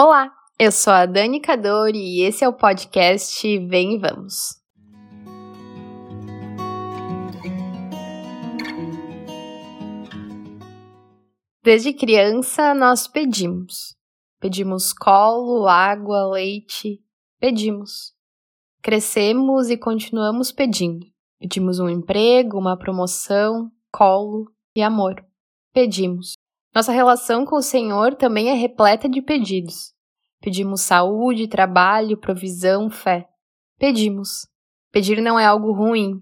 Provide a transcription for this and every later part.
Olá, eu sou a Dani Cadori e esse é o podcast Vem e Vamos. Desde criança nós pedimos. Pedimos colo, água, leite. Pedimos. Crescemos e continuamos pedindo. Pedimos um emprego, uma promoção, colo e amor. Pedimos. Nossa relação com o Senhor também é repleta de pedidos. Pedimos saúde, trabalho, provisão, fé. Pedimos. Pedir não é algo ruim.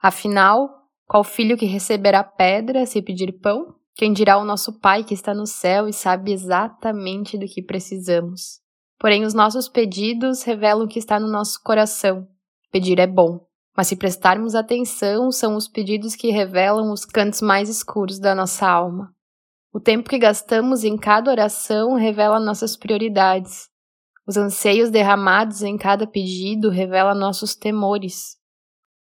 Afinal, qual filho que receberá pedra se pedir pão? Quem dirá o nosso Pai que está no céu e sabe exatamente do que precisamos? Porém, os nossos pedidos revelam o que está no nosso coração. Pedir é bom, mas se prestarmos atenção, são os pedidos que revelam os cantos mais escuros da nossa alma. O tempo que gastamos em cada oração revela nossas prioridades. Os anseios derramados em cada pedido revelam nossos temores.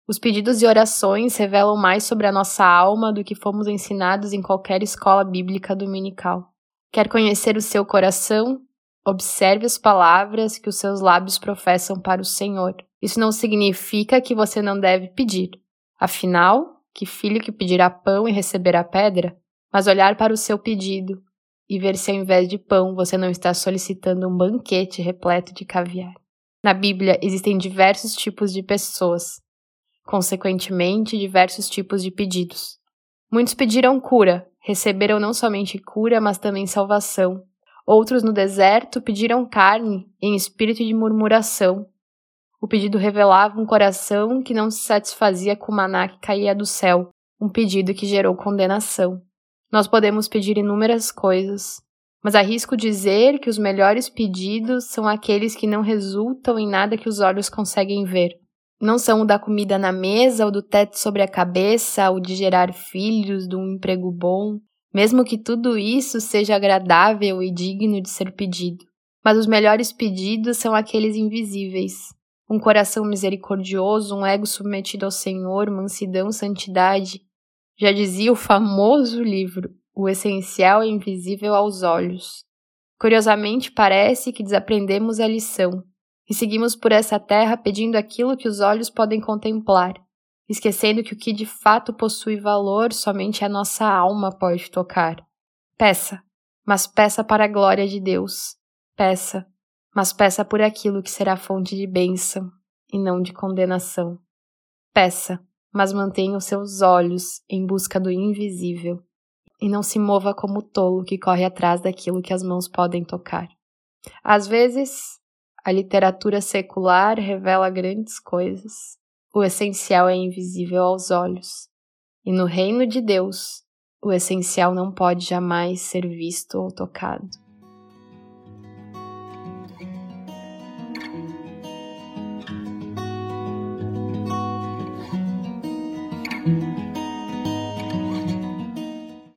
Os pedidos e orações revelam mais sobre a nossa alma do que fomos ensinados em qualquer escola bíblica dominical. Quer conhecer o seu coração? Observe as palavras que os seus lábios professam para o Senhor. Isso não significa que você não deve pedir. Afinal, que filho que pedirá pão e receberá pedra? Mas olhar para o seu pedido e ver se ao invés de pão você não está solicitando um banquete repleto de caviar. Na Bíblia existem diversos tipos de pessoas, consequentemente, diversos tipos de pedidos. Muitos pediram cura, receberam não somente cura, mas também salvação. Outros no deserto pediram carne em espírito de murmuração. O pedido revelava um coração que não se satisfazia com o maná que caía do céu, um pedido que gerou condenação. Nós podemos pedir inúmeras coisas, mas arrisco dizer que os melhores pedidos são aqueles que não resultam em nada que os olhos conseguem ver. Não são o da comida na mesa, o do teto sobre a cabeça, o de gerar filhos, de um emprego bom, mesmo que tudo isso seja agradável e digno de ser pedido. Mas os melhores pedidos são aqueles invisíveis. Um coração misericordioso, um ego submetido ao Senhor, mansidão, santidade, já dizia o famoso livro O Essencial é Invisível aos Olhos. Curiosamente, parece que desaprendemos a lição e seguimos por essa terra pedindo aquilo que os olhos podem contemplar, esquecendo que o que de fato possui valor somente a nossa alma pode tocar. Peça, mas peça para a glória de Deus. Peça, mas peça por aquilo que será fonte de bênção e não de condenação. Peça, mas mantenha os seus olhos em busca do invisível e não se mova como tolo que corre atrás daquilo que as mãos podem tocar. Às vezes, a literatura secular revela grandes coisas. O essencial é invisível aos olhos. E no reino de Deus, o essencial não pode jamais ser visto ou tocado.